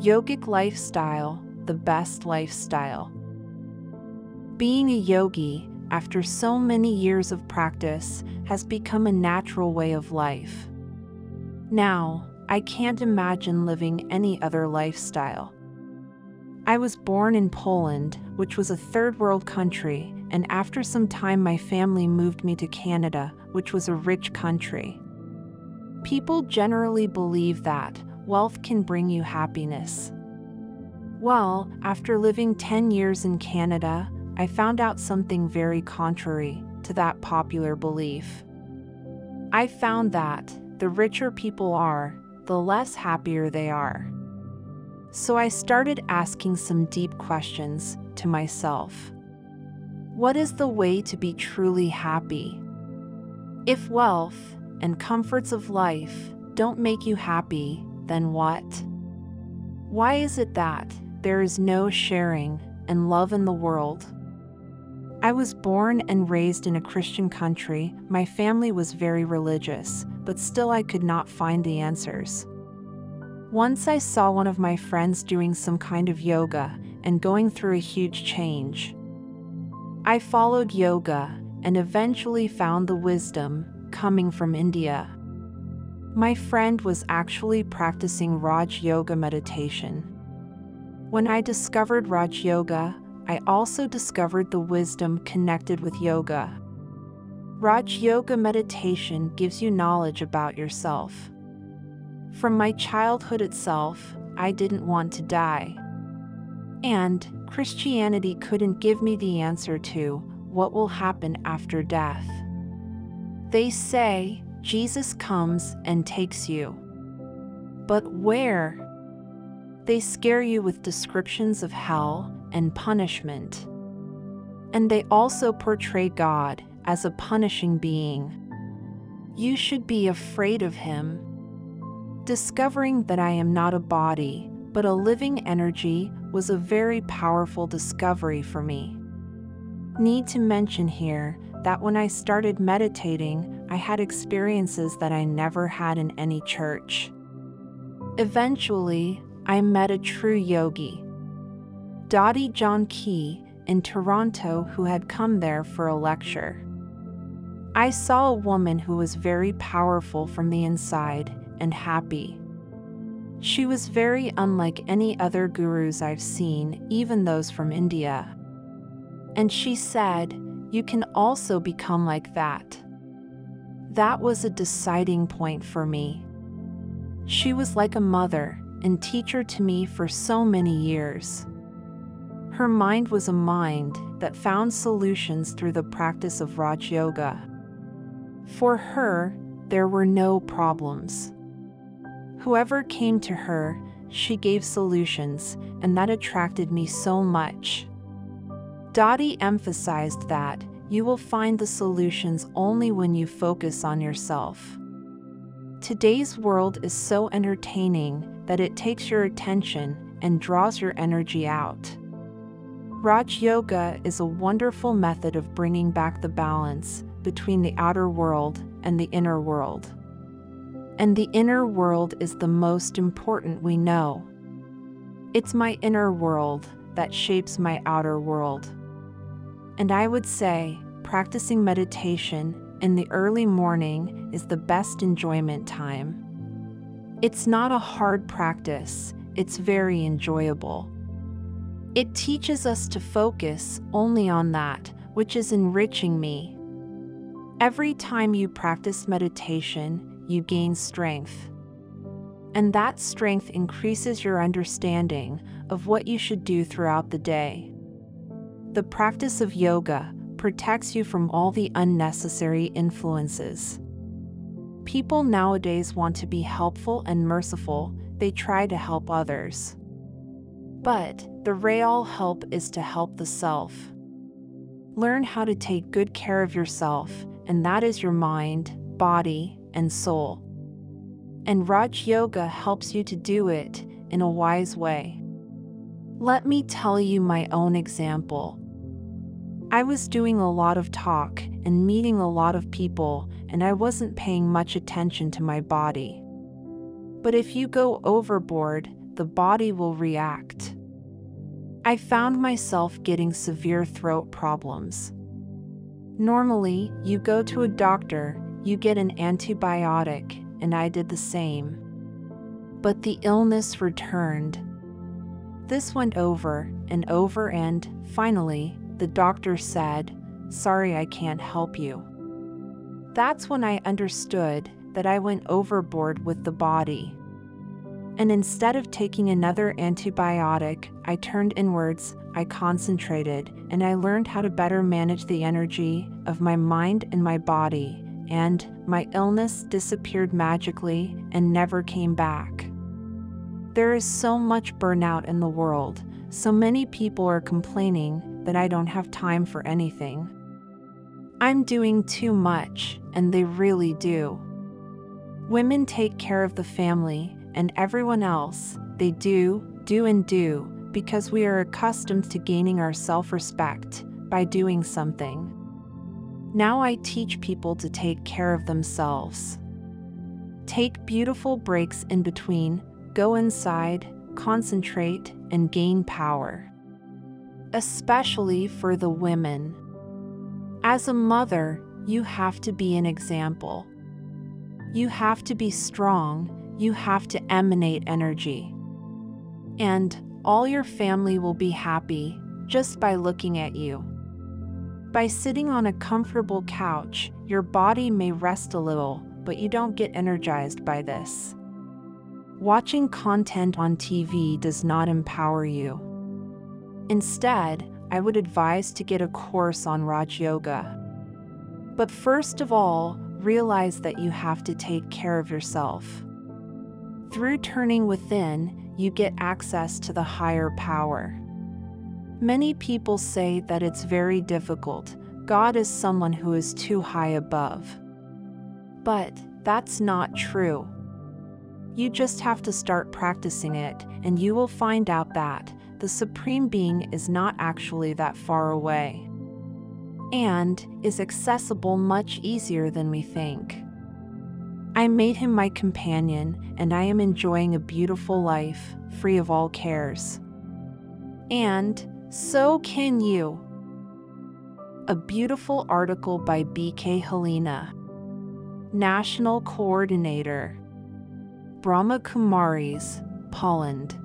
Yogic lifestyle, the best lifestyle. Being a yogi, after so many years of practice, has become a natural way of life. Now, I can't imagine living any other lifestyle. I was born in Poland, which was a third world country, and after some time, my family moved me to Canada, which was a rich country. People generally believe that wealth can bring you happiness. Well, after living 10 years in Canada, I found out something very contrary to that popular belief. I found that the richer people are, the less happier they are. So I started asking some deep questions to myself. What is the way to be truly happy? If wealth and comforts of life don't make you happy, then what? Why is it that there is no sharing and love in the world? I was born and raised in a Christian country. My family was very religious, but still I could not find the answers. Once I saw one of my friends doing some kind of yoga and going through a huge change. I followed yoga and eventually found the wisdom coming from India. My friend was actually practicing Raj Yoga meditation. When I discovered Raj Yoga, I also discovered the wisdom connected with yoga. Raj Yoga meditation gives you knowledge about yourself. From my childhood itself, I didn't want to die. And Christianity couldn't give me the answer to what will happen after death. They say Jesus comes and takes you. But where? They scare you with descriptions of hell and punishment. And they also portray God as a punishing being. You should be afraid of him. Discovering that I am not a body, but a living energy was a very powerful discovery for me. Need to mention here that when I started meditating, I had experiences that I never had in any church. Eventually, I met a true yogi Dadi Janki in Toronto who had come there for a lecture. I saw a woman who was very powerful from the inside and happy. She was very unlike any other gurus I've seen, even those from India. And she said, You can also become like that. That was a deciding point for me. She was like a mother and teacher to me for so many years. Her mind was a mind that found solutions through the practice of Raj Yoga. For her, there were no problems. Whoever came to her, she gave solutions, and that attracted me so much. Dadi emphasized that you will find the solutions only when you focus on yourself. Today's world is so entertaining that it takes your attention and draws your energy out. Raj Yoga is a wonderful method of bringing back the balance between the outer world and the inner world. And the inner world is the most important we know. It's my inner world that shapes my outer world. And I would say practicing meditation in the early morning is the best enjoyment time. It's not a hard practice, it's very enjoyable. It teaches us to focus only on that which is enriching me. Every time you practice meditation, you gain strength. And that strength increases your understanding of what you should do throughout the day. The practice of yoga protects you from all the unnecessary influences. People nowadays want to be helpful and merciful, they try to help others. But the real help is to help the self. Learn how to take good care of yourself, and that is your mind, body, and soul. And Raj Yoga helps you to do it in a wise way. Let me tell you my own example. I was doing a lot of talk and meeting a lot of people, and I wasn't paying much attention to my body. But if you go overboard, the body will react. I found myself getting severe throat problems. Normally, you go to a doctor, you get an antibiotic, and I did the same. But the illness returned. This went over and over, and finally, the doctor said, Sorry, I can't help you. That's when I understood that I went overboard with the body. And instead of taking another antibiotic, I turned inwards, I concentrated, and I learned how to better manage the energy of my mind and my body, and my illness disappeared magically and never came back. There is so much burnout in the world, so many people are complaining that I don't have time for anything. I'm doing too much, and they really do. Women take care of the family, and everyone else, they do, do, and do because we are accustomed to gaining our self respect by doing something. Now I teach people to take care of themselves. Take beautiful breaks in between, go inside, concentrate, and gain power. Especially for the women. As a mother, you have to be an example. You have to be strong, you have to emanate energy. And all your family will be happy just by looking at you. By sitting on a comfortable couch, your body may rest a little, but you don't get energized by this. Watching content on TV does not empower you. Instead, I would advise to get a course on Raj Yoga. But first of all, realize that you have to take care of yourself. Through turning within, you get access to the higher power. Many people say that it's very difficult. God is someone who is too high above. But that's not true. You just have to start practicing it, and you will find out that the Supreme Being is not actually that far away and is accessible much easier than we think. I made him my companion, and I am enjoying a beautiful life, free of all cares. And so can you. A beautiful article by BK Halina, National Coordinator, Brahma Kumaris, Poland.